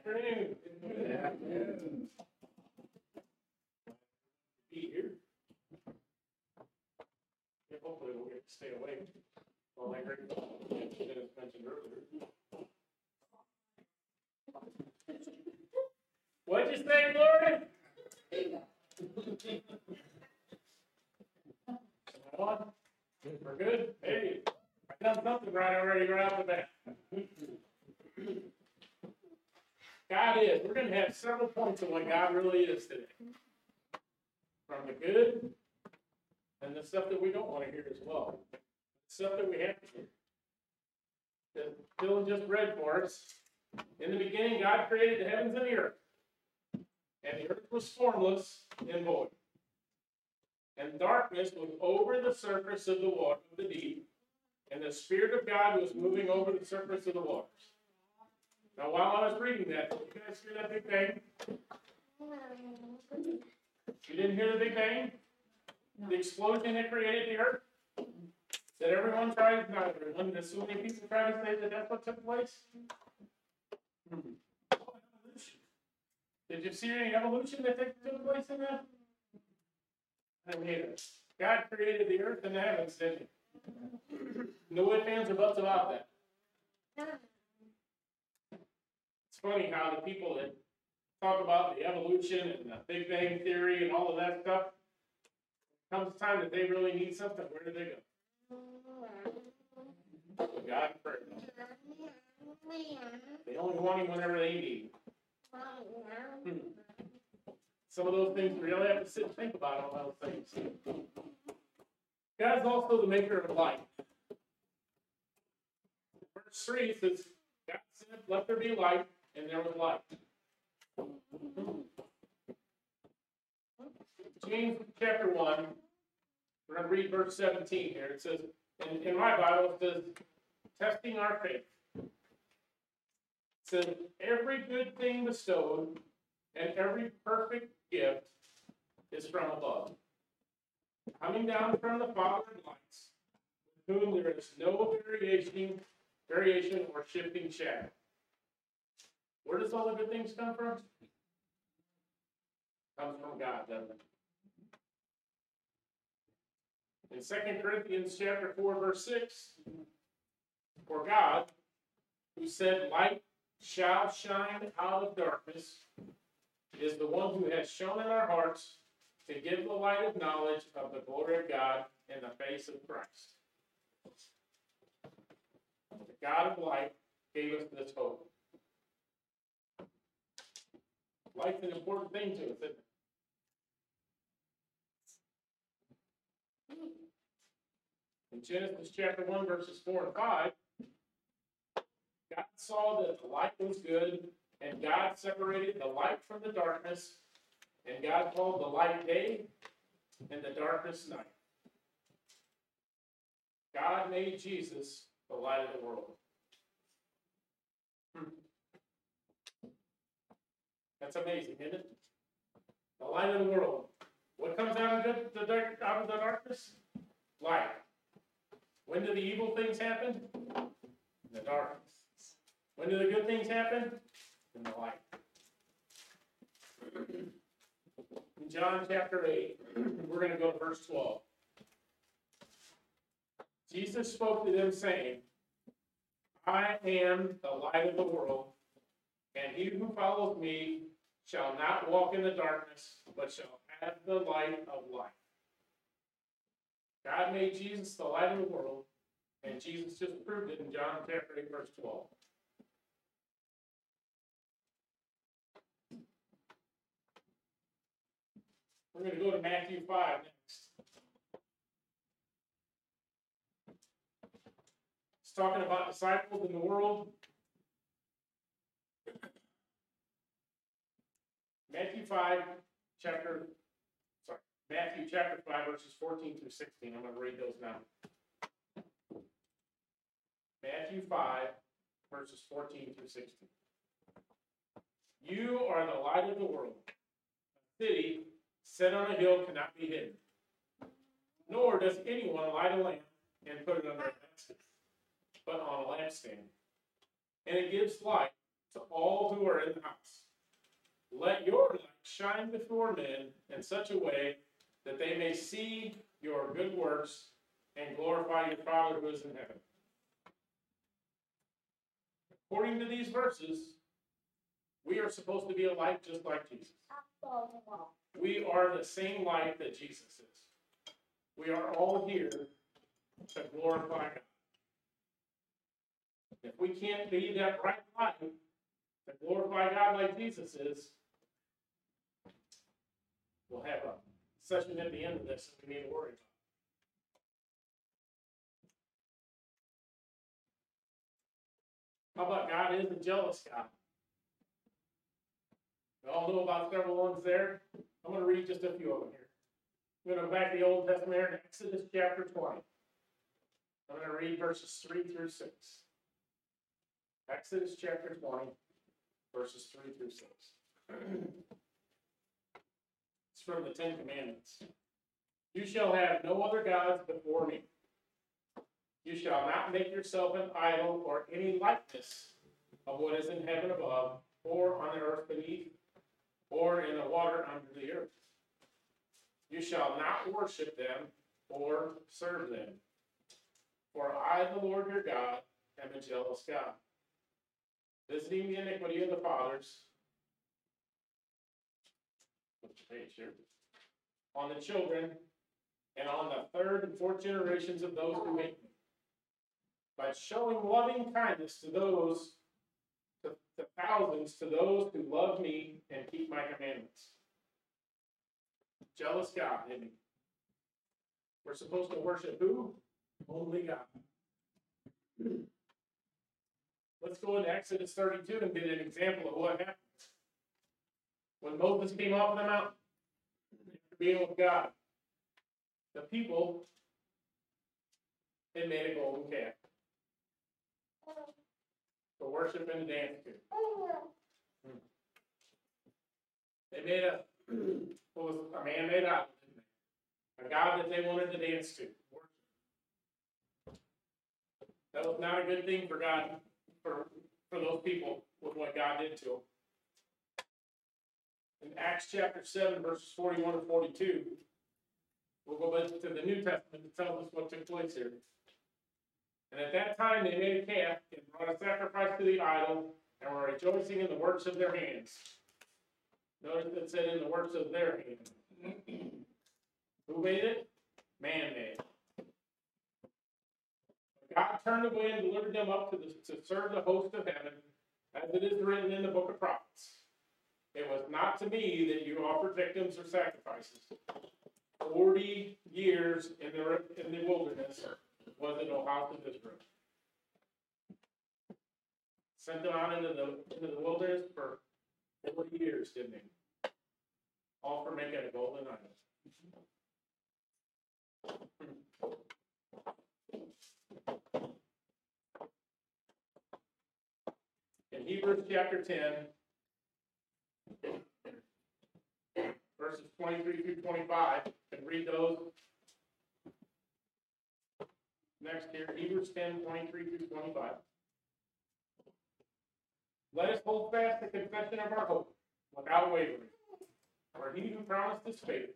afternoon. Good afternoon. Be here. Yeah, hopefully we'll get to stay awake. Well, like Rick Dennis mentioned earlier. What'd you say, I on? We're good? Hey, I done something right already right off the bat. God is. We're gonna have several points of what God really is today. From the good and the stuff that we don't want to hear as well. Stuff that we have to hear. That Dylan just read for us. In the beginning, God created the heavens and the earth. And the earth was formless and void. And darkness was over the surface of the water of the deep. And the Spirit of God was moving over the surface of the waters. Now, while I was reading that, did you guys hear that big bang? You didn't hear the big bang? The explosion that created the earth? That everyone tried, not everyone, that so many people try to say that that's what took place? Hmm. Did you see any evolution that took place in that? I mean, God created the earth and the heavens, didn't he? No ifs, ands, or buts about that. Funny how the people that talk about the evolution and the Big Bang Theory and all of that stuff, comes time that they really need something, where do they go? God prayer. They only want him whenever they need. Hmm. Some of those things we really have to sit and think about all those things. God's also the maker of light. Verse 3 says, God said, Let there be light, and there was light. James chapter 1, we're going to read verse 17 here. It says, in, in my Bible, it says, testing our faith. It says, every good thing bestowed and every perfect gift is from above, coming down from the Father of lights, with whom there is no variation, variation or shifting shadow. Where does all the good things come from? Comes from God, doesn't it? In 2 Corinthians chapter 4, verse 6, for God, who said, Light shall shine out of darkness, is the one who has shown in our hearts to give the light of knowledge of the glory of God in the face of Christ. The God of light gave us this hope. Light's an important thing to us, isn't it? In Genesis chapter 1, verses 4 and 5, God saw that the light was good, and God separated the light from the darkness, and God called the light day, and the darkness night. God made Jesus the light of the world. That's amazing, isn't it? The light of the world. What comes out of the, dark, out of the darkness? Light. When do the evil things happen? In the darkness. When do the good things happen? In the light. In John chapter 8, we're going to go to verse 12. Jesus spoke to them, saying, I am the light of the world, and he who follows me shall not walk in the darkness, but shall have the light of life. God made Jesus the light of the world, and Jesus just proved it in John chapter 8, verse 12. We're going to go to Matthew 5 next. It's talking about disciples in the world. Matthew 5, chapter, sorry, Matthew chapter 5, verses 14 through 16. I'm going to read those now. Matthew 5, verses 14 through 16. You are the light of the world. A city set on a hill cannot be hidden. Nor does anyone light a lamp and put it under a basket, but on a lampstand. And it gives light to all who are in the house. Let your light shine before men in such a way that they may see your good works and glorify your Father who is in heaven. According to these verses, we are supposed to be a light just like Jesus. We are the same light that Jesus is. We are all here to glorify God. If we can't be that bright light to glorify God like Jesus is, we'll have a session at the end of this that we need to worry about. How about God is a jealous God? We all know about several ones there. I'm going to read just a few of them here. I'm going to go back to the Old Testament in Exodus chapter 20. I'm going to read verses 3 through 6. Exodus chapter 20, verses 3 through 6. it's from the Ten Commandments. You shall have no other gods before me. You shall not make yourself an idol or any likeness of what is in heaven above, or on the earth beneath, or in the water under the earth. You shall not worship them or serve them. For I, the Lord your God, am a jealous God, visiting the iniquity of the fathers. Page here? On the children, and on the third and fourth generations of those who hate me. By showing loving kindness to those, to, to thousands, to those who love me and keep my commandments. Jealous God, isn't he? We're supposed to worship who? Only God. Let's go into Exodus 32 and get an example of what happened. When Moses came off the mountain, being with God, the people had made a golden calf to worship and dance to. They made a, what was a man-made idol, a god that they wanted to dance to. That was not a good thing for God, for, for those people with what God did to them. In Acts chapter seven, verses forty-one and forty-two, we'll go back to the New Testament to tell us what took place here. And at that time they made a calf and brought a sacrifice to the idol and were rejoicing in the works of their hands. Notice it said in the works of their hands. Who made it? Man made. God turned away and delivered them up to, the, to serve the host of heaven, as it is written in the book of prophets. It was not to me that you offered victims or sacrifices. Forty years in the, in the wilderness was it, O house of Israel. Sent them out into the, into the wilderness for forty years, didn't they? All for making a golden idol. In Hebrews chapter ten, verses twenty-three through twenty-five, and read those. Next here, Hebrews 10, 23 through twenty-five. Let us hold fast the confession of our hope without wavering, for he who promised is faithful.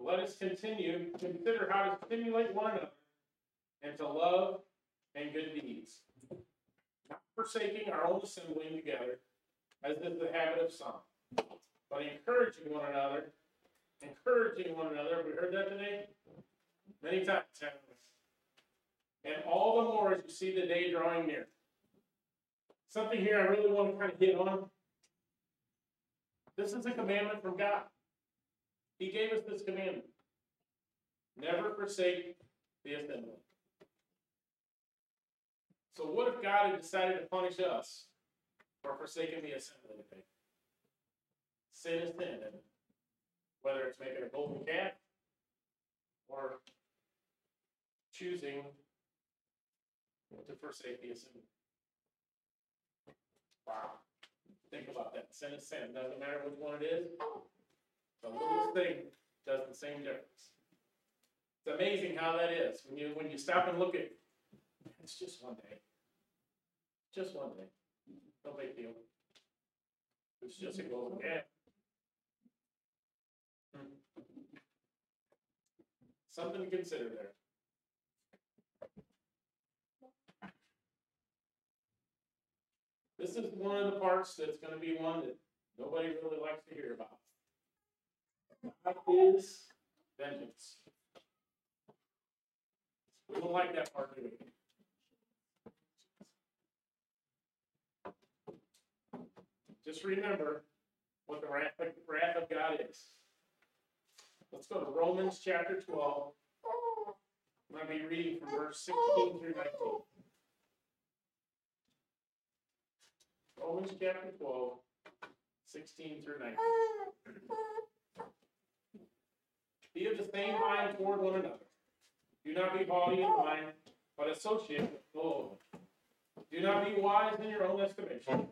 Let us continue to consider how to stimulate one another and to love and good deeds, not forsaking our own assembling together, as is the habit of some, but encouraging one another, encouraging one another. Have we heard that today? Many times? And all the more as you see the day drawing near. Something here I really want to kind of hit on. This is a commandment from God. He gave us this commandment. Never forsake the assembly. So what if God had decided to punish us for forsaking the assembly today? Sin is sin? Whether it's making a golden calf or choosing to forsake the assembly. Wow. Think about that. Sin is sin. Doesn't matter which one it is. The littlest thing does the same difference. It's amazing how that is. When you when you stop and look at it's just one day. Just one day. No big deal. It's just a golden gap. Something to consider there. This is one of the parts that's gonna be one that nobody really likes to hear about. God is vengeance. We don't like that part, do we? Just remember what the wrath of, wrath of God is. Let's go to Romans chapter twelve. I'm gonna be reading from verse sixteen through nineteen. Romans chapter 12, 16 through nineteen. Be of the same mind toward one another. Do not be haughty in mind, but associate with the Lord. Do not be wise in your own estimation.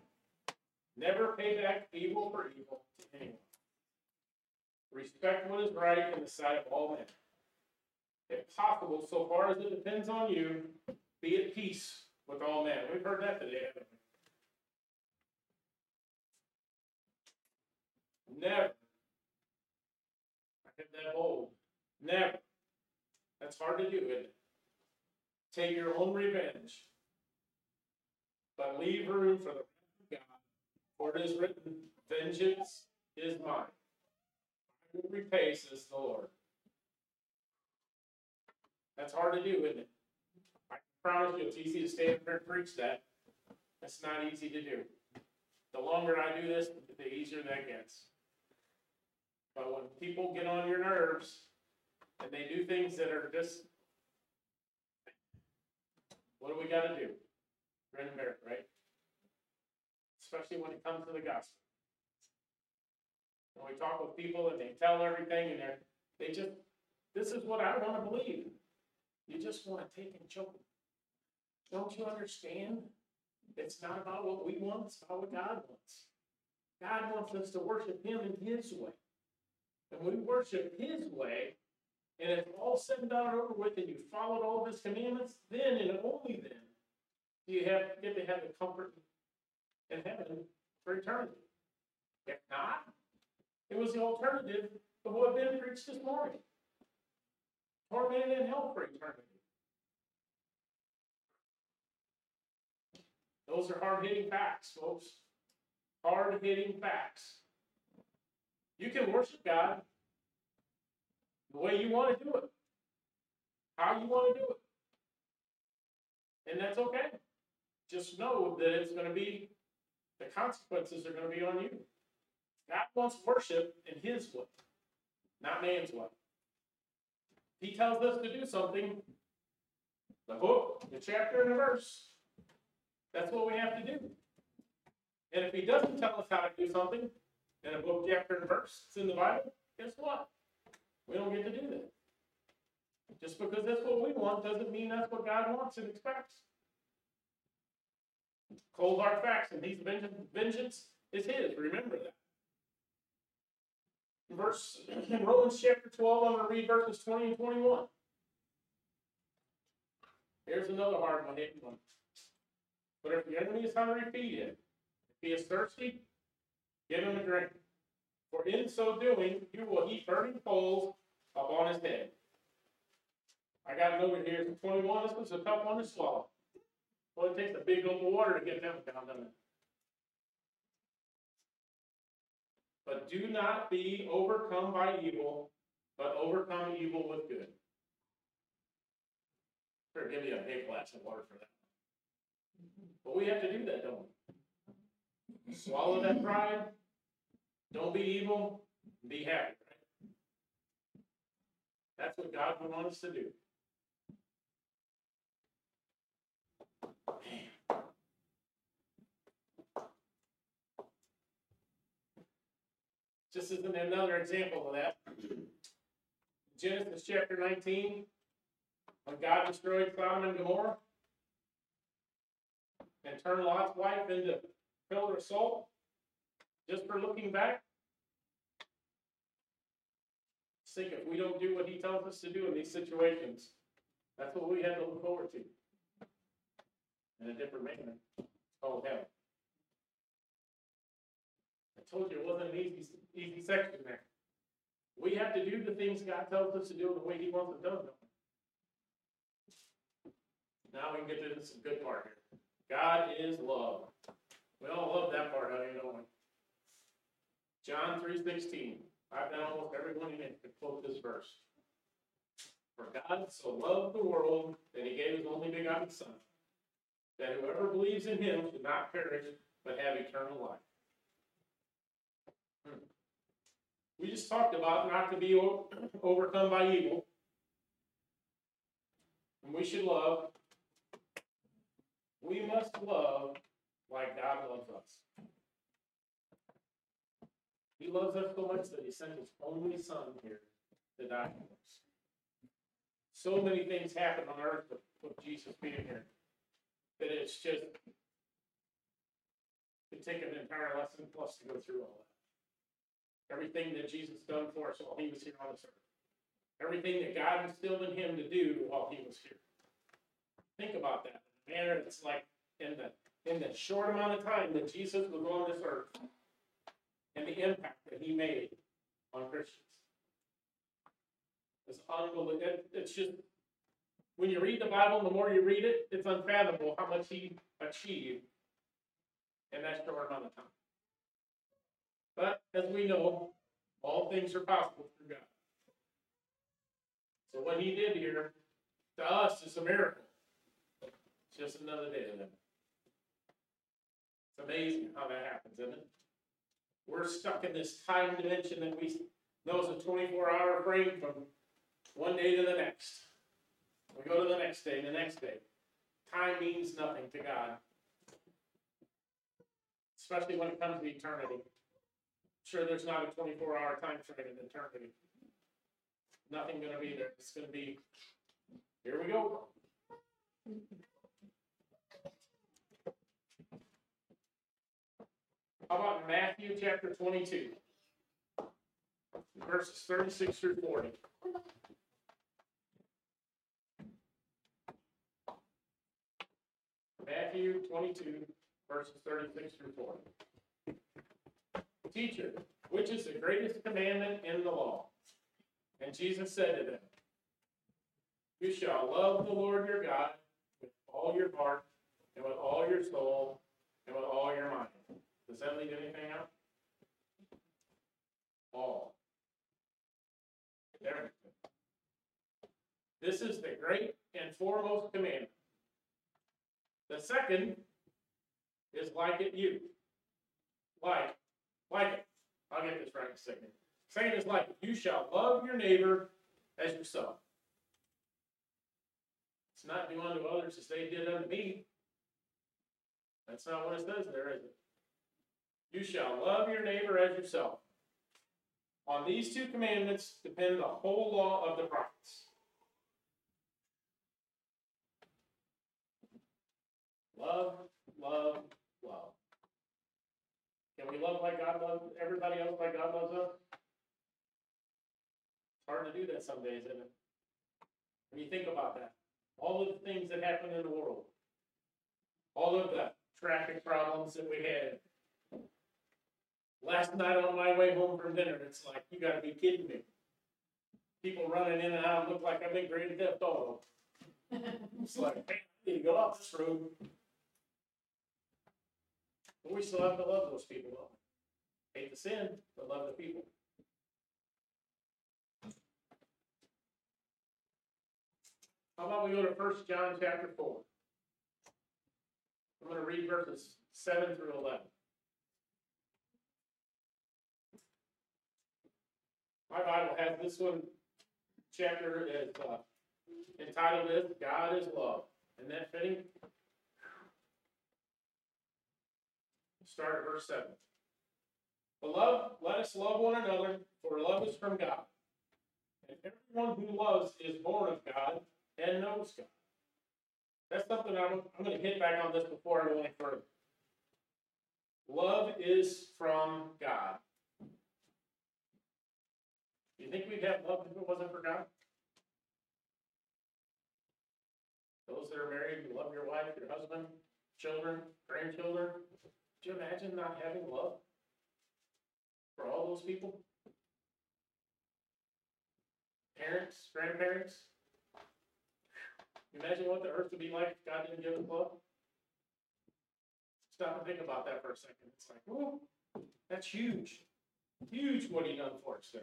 Never pay back evil for evil to anyone. Respect what is right in the sight of all men. If possible, so far as it depends on you, be at peace with all men. We've heard that today? Never. I hit that bold. Never. That's hard to do, isn't it? Take your own revenge. But leave room for the. For it is written, Vengeance is mine. I will repay, says the Lord. That's hard to do, isn't it? I promise you, it's easy to stand up here and preach that. It's not easy to do. The longer I do this, the easier that gets. But when people get on your nerves and they do things that are just, what do we gotta do? Grin and bear right? Especially when it comes to the gospel. When we talk with people and they tell everything and they're, they just, this is what I wanna believe. You just wanna take and choke. Don't you understand? It's not about what we want, it's about what God wants. God wants us to worship Him in His way. And we worship His way, and it's all said and done and over with, and you followed all of His commandments, then and only then do you have, get to have the comfort in heaven for eternity. If not, it was the alternative of what Ben preached this morning. Tormented in hell for eternity. Those are hard hitting facts, folks. Hard hitting facts. You can worship God the way you want to do it, how you want to do it. And that's okay. Just know that it's going to be, the consequences are going to be on you. God wants worship in His way, not man's way. He tells us to do something, the book, the chapter, and the verse. That's what we have to do. And if He doesn't tell us how to do something, in a book, chapter, and verse, it's in the Bible, guess what? We don't get to do that. Just because that's what we want doesn't mean that's what God wants and expects. Cold hard facts, and He's vengeance, is His. Remember that. Verse in Romans chapter 12, I'm going to read verses 20 and 21. Here's another hard one, hitting one. But if the enemy is hungry, feed him. If he is thirsty, give him a drink. For in so doing, you will heap burning coals upon his head. I got it over here, it's 21. This was a tough one to swallow. Well, it takes a big gulp of water to get them down, doesn't it? But do not be overcome by evil, but overcome evil with good. Sure, give me a big glass of water for that. But we have to do that, don't we? Swallow that pride. Don't be evil. Be happy. Right? That's what God would want us to do. Just as another example of that, Genesis chapter 19, when God destroyed Sodom and Gomorrah and turned Lot's wife into a pillar of salt, just for looking back. Think if we don't do what he tells us to do in these situations, that's what we have to look forward to. In a different manner, called hell. I told you it wasn't an easy, easy section there. We have to do the things God tells us to do the way he wants it done. don't? Now we can get to some good part here. God is love. We all love that part, know it. John three sixteen. I've done almost everyone in it to quote this verse. For God so loved the world that he gave his only begotten son, that whoever believes in him should not perish, but have eternal life. Hmm. We just talked about not to be overcome by evil. And we should love. We must love like God loves us. He loves us so much that he sent his only son here to die for us. So many things happen on earth with Jesus being here that it's just it take an entire lesson plus to go through all that. Everything that Jesus done for us while he was here on this earth. Everything that God instilled in him to do while he was here. Think about that. in a manner it's like in the in the short amount of time that Jesus was on this earth and the impact that he made on Christians. It's unbelievable. It, it's just, when you read the Bible, the more you read it, it's unfathomable how much he achieved in that short amount of time. But as we know, all things are possible through God. So what he did here, to us, is a miracle. It's just another day of it. It's amazing how that happens, isn't it? We're stuck in this time dimension that we know is a twenty-four hour frame from one day to the next. We go to the next day, the next day. Time means nothing to God. Especially when it comes to eternity. Sure, there's not a twenty-four hour time frame in eternity. Nothing gonna be there. It's gonna be, here we go. How about Matthew chapter twenty-two? Verses thirty-six through forty. Matthew twenty-two, verses thirty-six through forty. Teacher, which is the greatest commandment in the law? And Jesus said to them, You shall love the Lord your God with all your heart, and with all your soul, and with all your mind. Does that leave anything out? All. Everything. This is the great and foremost commandment. The second is like it you. Like, like it. I'll get this right in a second. Second is like it. You shall love your neighbor as yourself. It's not do unto others as they did unto me. That's not what it says there, is it? You shall love your neighbor as yourself. On these two commandments depend the whole law of the prophets. Love, love, love. Can we love like God loves everybody else like God loves us? It's hard to do that some days, isn't it? When you think about that, all of the things that happen in the world, all of the traffic problems that we had. Last night on my way home from dinner, it's like, you gotta be kidding me. People running in and out look like I'm in Grand Theft Auto. It's like, man, I need to go off this road. But we still have to love those people though. Hate the sin, but love the people. How about we go to First John chapter four? I'm gonna read verses seven through eleven. My Bible has this one chapter is uh, entitled is God is love. Isn't that fitting? Start at verse seven. Beloved, let us love one another, for love is from God. And everyone who loves is born of God and knows God. That's something I'm, I'm gonna hit back on this before I go any further. Love is from God. Do you think we'd have love if it wasn't for God? Those that are married, you love your wife, your husband, children, grandchildren. Could you imagine not having love? for all those people? Parents, grandparents? Imagine what the earth would be like if God didn't give us love. Stop and think about that for a second. It's like, whoa, that's huge. Huge what he done for us there.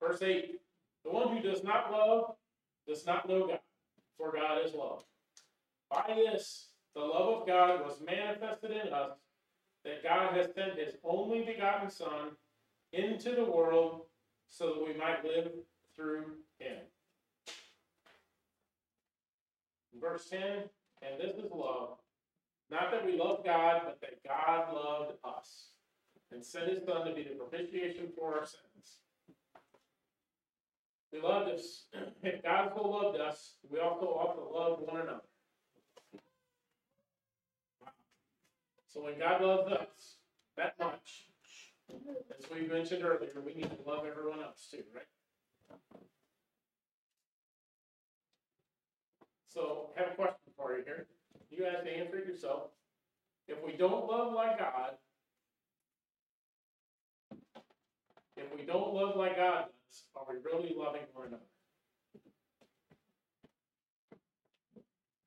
Verse 8 The one who does not love does not know God, for God is love. By this, the love of God was manifested in us, that God has sent his only begotten Son into the world so that we might live through him. Verse 10 And this is love. Not that we love God, but that God loved us and sent his Son to be the propitiation for our sins. We loved us. If God so loved us, we also ought to love one another. So when God loves us that much, as we mentioned earlier, we need to love everyone else too, right? So, I have a question for you here. You have to answer it yourself. If we don't love like God, if we don't love like God does, are we really loving one another?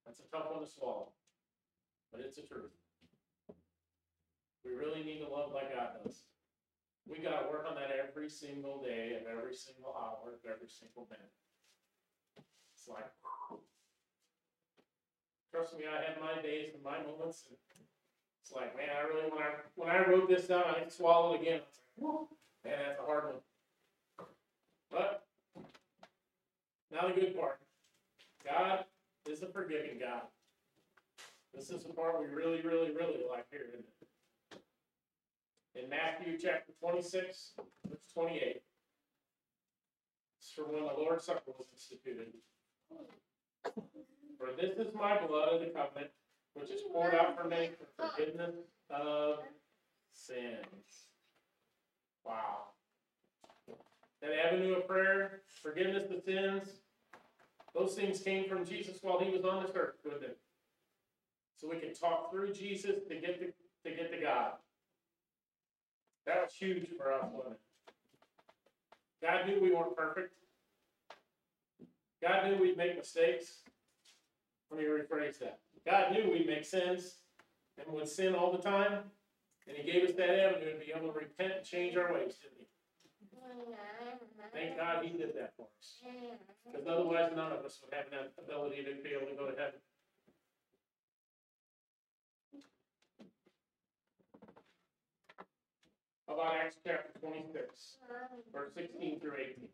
That's a tough one to swallow, but it's the truth. We really need to love like God does. We gotta work on that every single day, of every single hour, of every single minute. It's like, trust me, I had my days and my moments, and it's like, man, I really, when I, when I wrote this down, I swallowed again. Whoa, man, that's a hard one. But, now the good part. God is a forgiving God. This is the part we really, really, really like here, isn't it? In Matthew chapter twenty-six, verse twenty-eight. It's from when the Lord's Supper was instituted. For this is my blood of the covenant, which is poured out for many for forgiveness of sins. Wow. That avenue of prayer, forgiveness of sins, those things came from Jesus while he was on this earth, they? So we can talk through Jesus to get to, to get to God. That was huge for us? God knew we weren't perfect. God knew we'd make mistakes. Let me rephrase that. God knew we'd make sins and would sin all the time. And He gave us that avenue to be able to repent and change our ways, didn't He? Thank God He did that for us. Because otherwise, none of us would have that ability to be able to go to heaven. About Acts chapter twenty-six, verse sixteen through eighteen?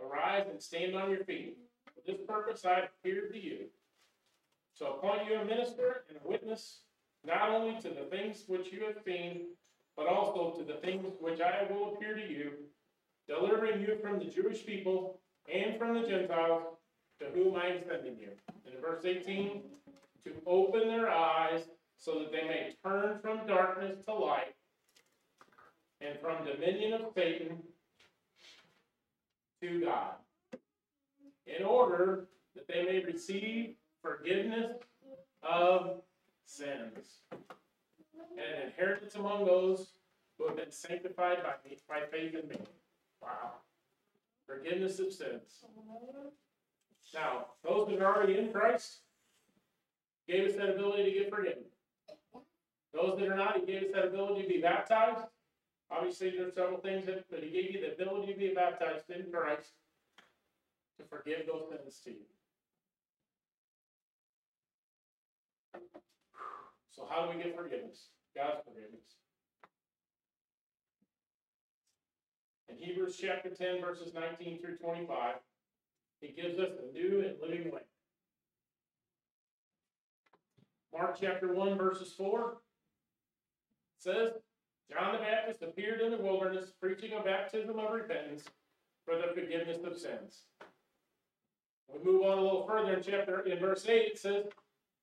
Arise and stand on your feet. For this purpose I appeared to you, to appoint you a minister and a witness, not only to the things which you have seen, but also to the things which I will appear to you, delivering you from the Jewish people and from the Gentiles, to whom I am sending you. In verse eighteen, to open their eyes so that they may turn from darkness to light and from dominion of Satan to God, in order that they may receive forgiveness of sins and an inheritance among those who have been sanctified by by faith in me. Wow. Forgiveness of sins. Now, those that are already in Christ gave us that ability to get forgiven. Those that are not, he gave us that ability to be baptized. Obviously, there's several things that, but he gave you the ability to be baptized in Christ to forgive those sins to you. So how do we get forgiveness? God's forgiveness. In Hebrews chapter 10, verses 19 through 25, he gives us a new and living way. Mark chapter 1, verses 4 says, John the Baptist appeared in the wilderness preaching a baptism of repentance for the forgiveness of sins. We move on a little further in chapter, in verse 8, it says,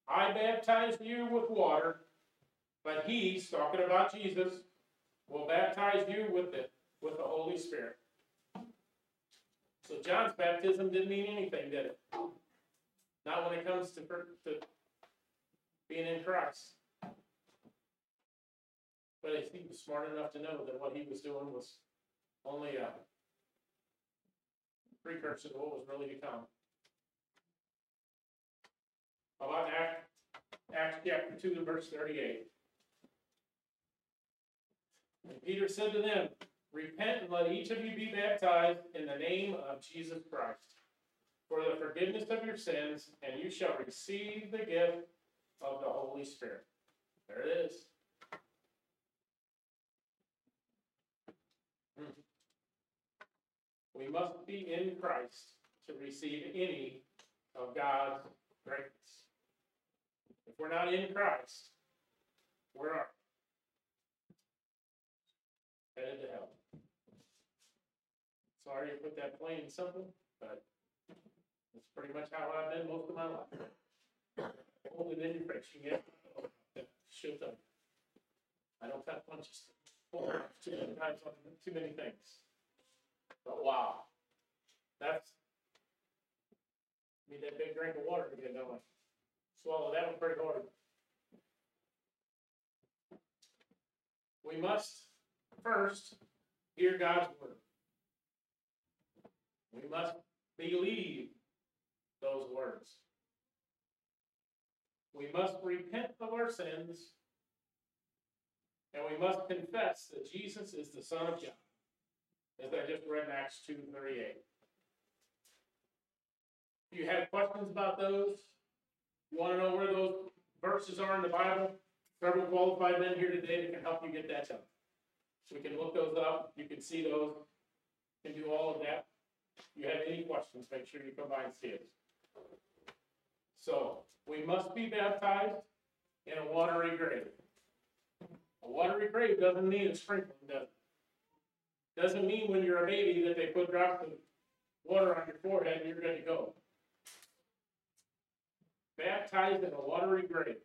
I baptized you with water, but he, talking about Jesus, will baptize you with the, with the Holy Spirit. So John's baptism didn't mean anything, did it? Not when it comes to, to being in Christ. But he was smart enough to know that what he was doing was only a precursor to what was really to come. About Act, Acts chapter two and verse thirty-eight. And Peter said to them, Repent and let each of you be baptized in the name of Jesus Christ for the forgiveness of your sins, and you shall receive the gift of the Holy Spirit. There it is. Hmm. We must be in Christ to receive any of God's greatness. If we're not in Christ, where are we? Headed to hell. Sorry to put that plain and simple, but that's pretty much how I've been most of my life. Only then you're preaching it. Shoot them. I don't have punches. Too many times on too many things. But wow, that's need that big drink of water to get going. Swallow that one pretty hard. We must first hear God's word. We must believe those words. We must repent of our sins, and we must confess that Jesus is the Son of God, as I just read in Acts two thirty-eight. If you have questions about those, you want to know where those verses are in the Bible, several qualified men here today that can help you get that done. We can look those up, you can see those, can do all of that. If you have any questions, make sure you come by and see us. So, we must be baptized in a watery grave. A watery grave doesn't mean a sprinkling, does it? Doesn't mean when you're a baby that they put drops of water on your forehead and you're good to go. Baptized in a watery grave.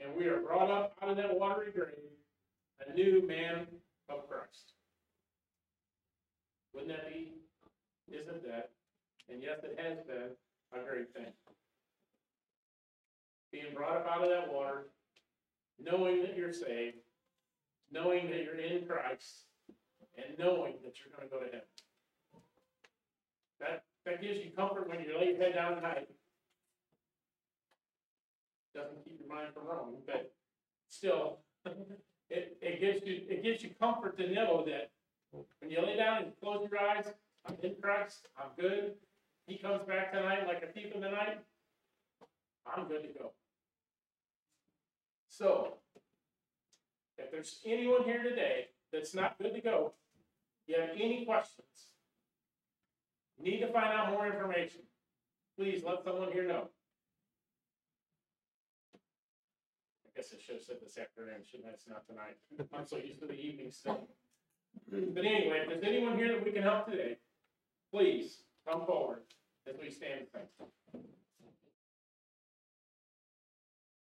And we are brought up out of that watery grave, a new man of Christ. Wouldn't that be, isn't that, and yes, it has been a great thing. Being brought up out of that water, knowing that you're saved, knowing that you're in Christ, and knowing that you're gonna go to heaven. That, that gives you comfort when you lay your head down at night. Doesn't keep your mind from roaming, but still, it, it gives you, it gives you comfort to know that when you lay down and close your eyes, I'm in Christ, I'm good. He comes back tonight like a thief in the night. I'm good to go. So, if there's anyone here today that's not good to go, you have any questions, need to find out more information, please let someone here know. I guess I should have said this afternoon, shouldn't I? It's not tonight. I'm so used to the evening stuff. But anyway, if there's anyone here that we can help today, please come forward as we stand and thank.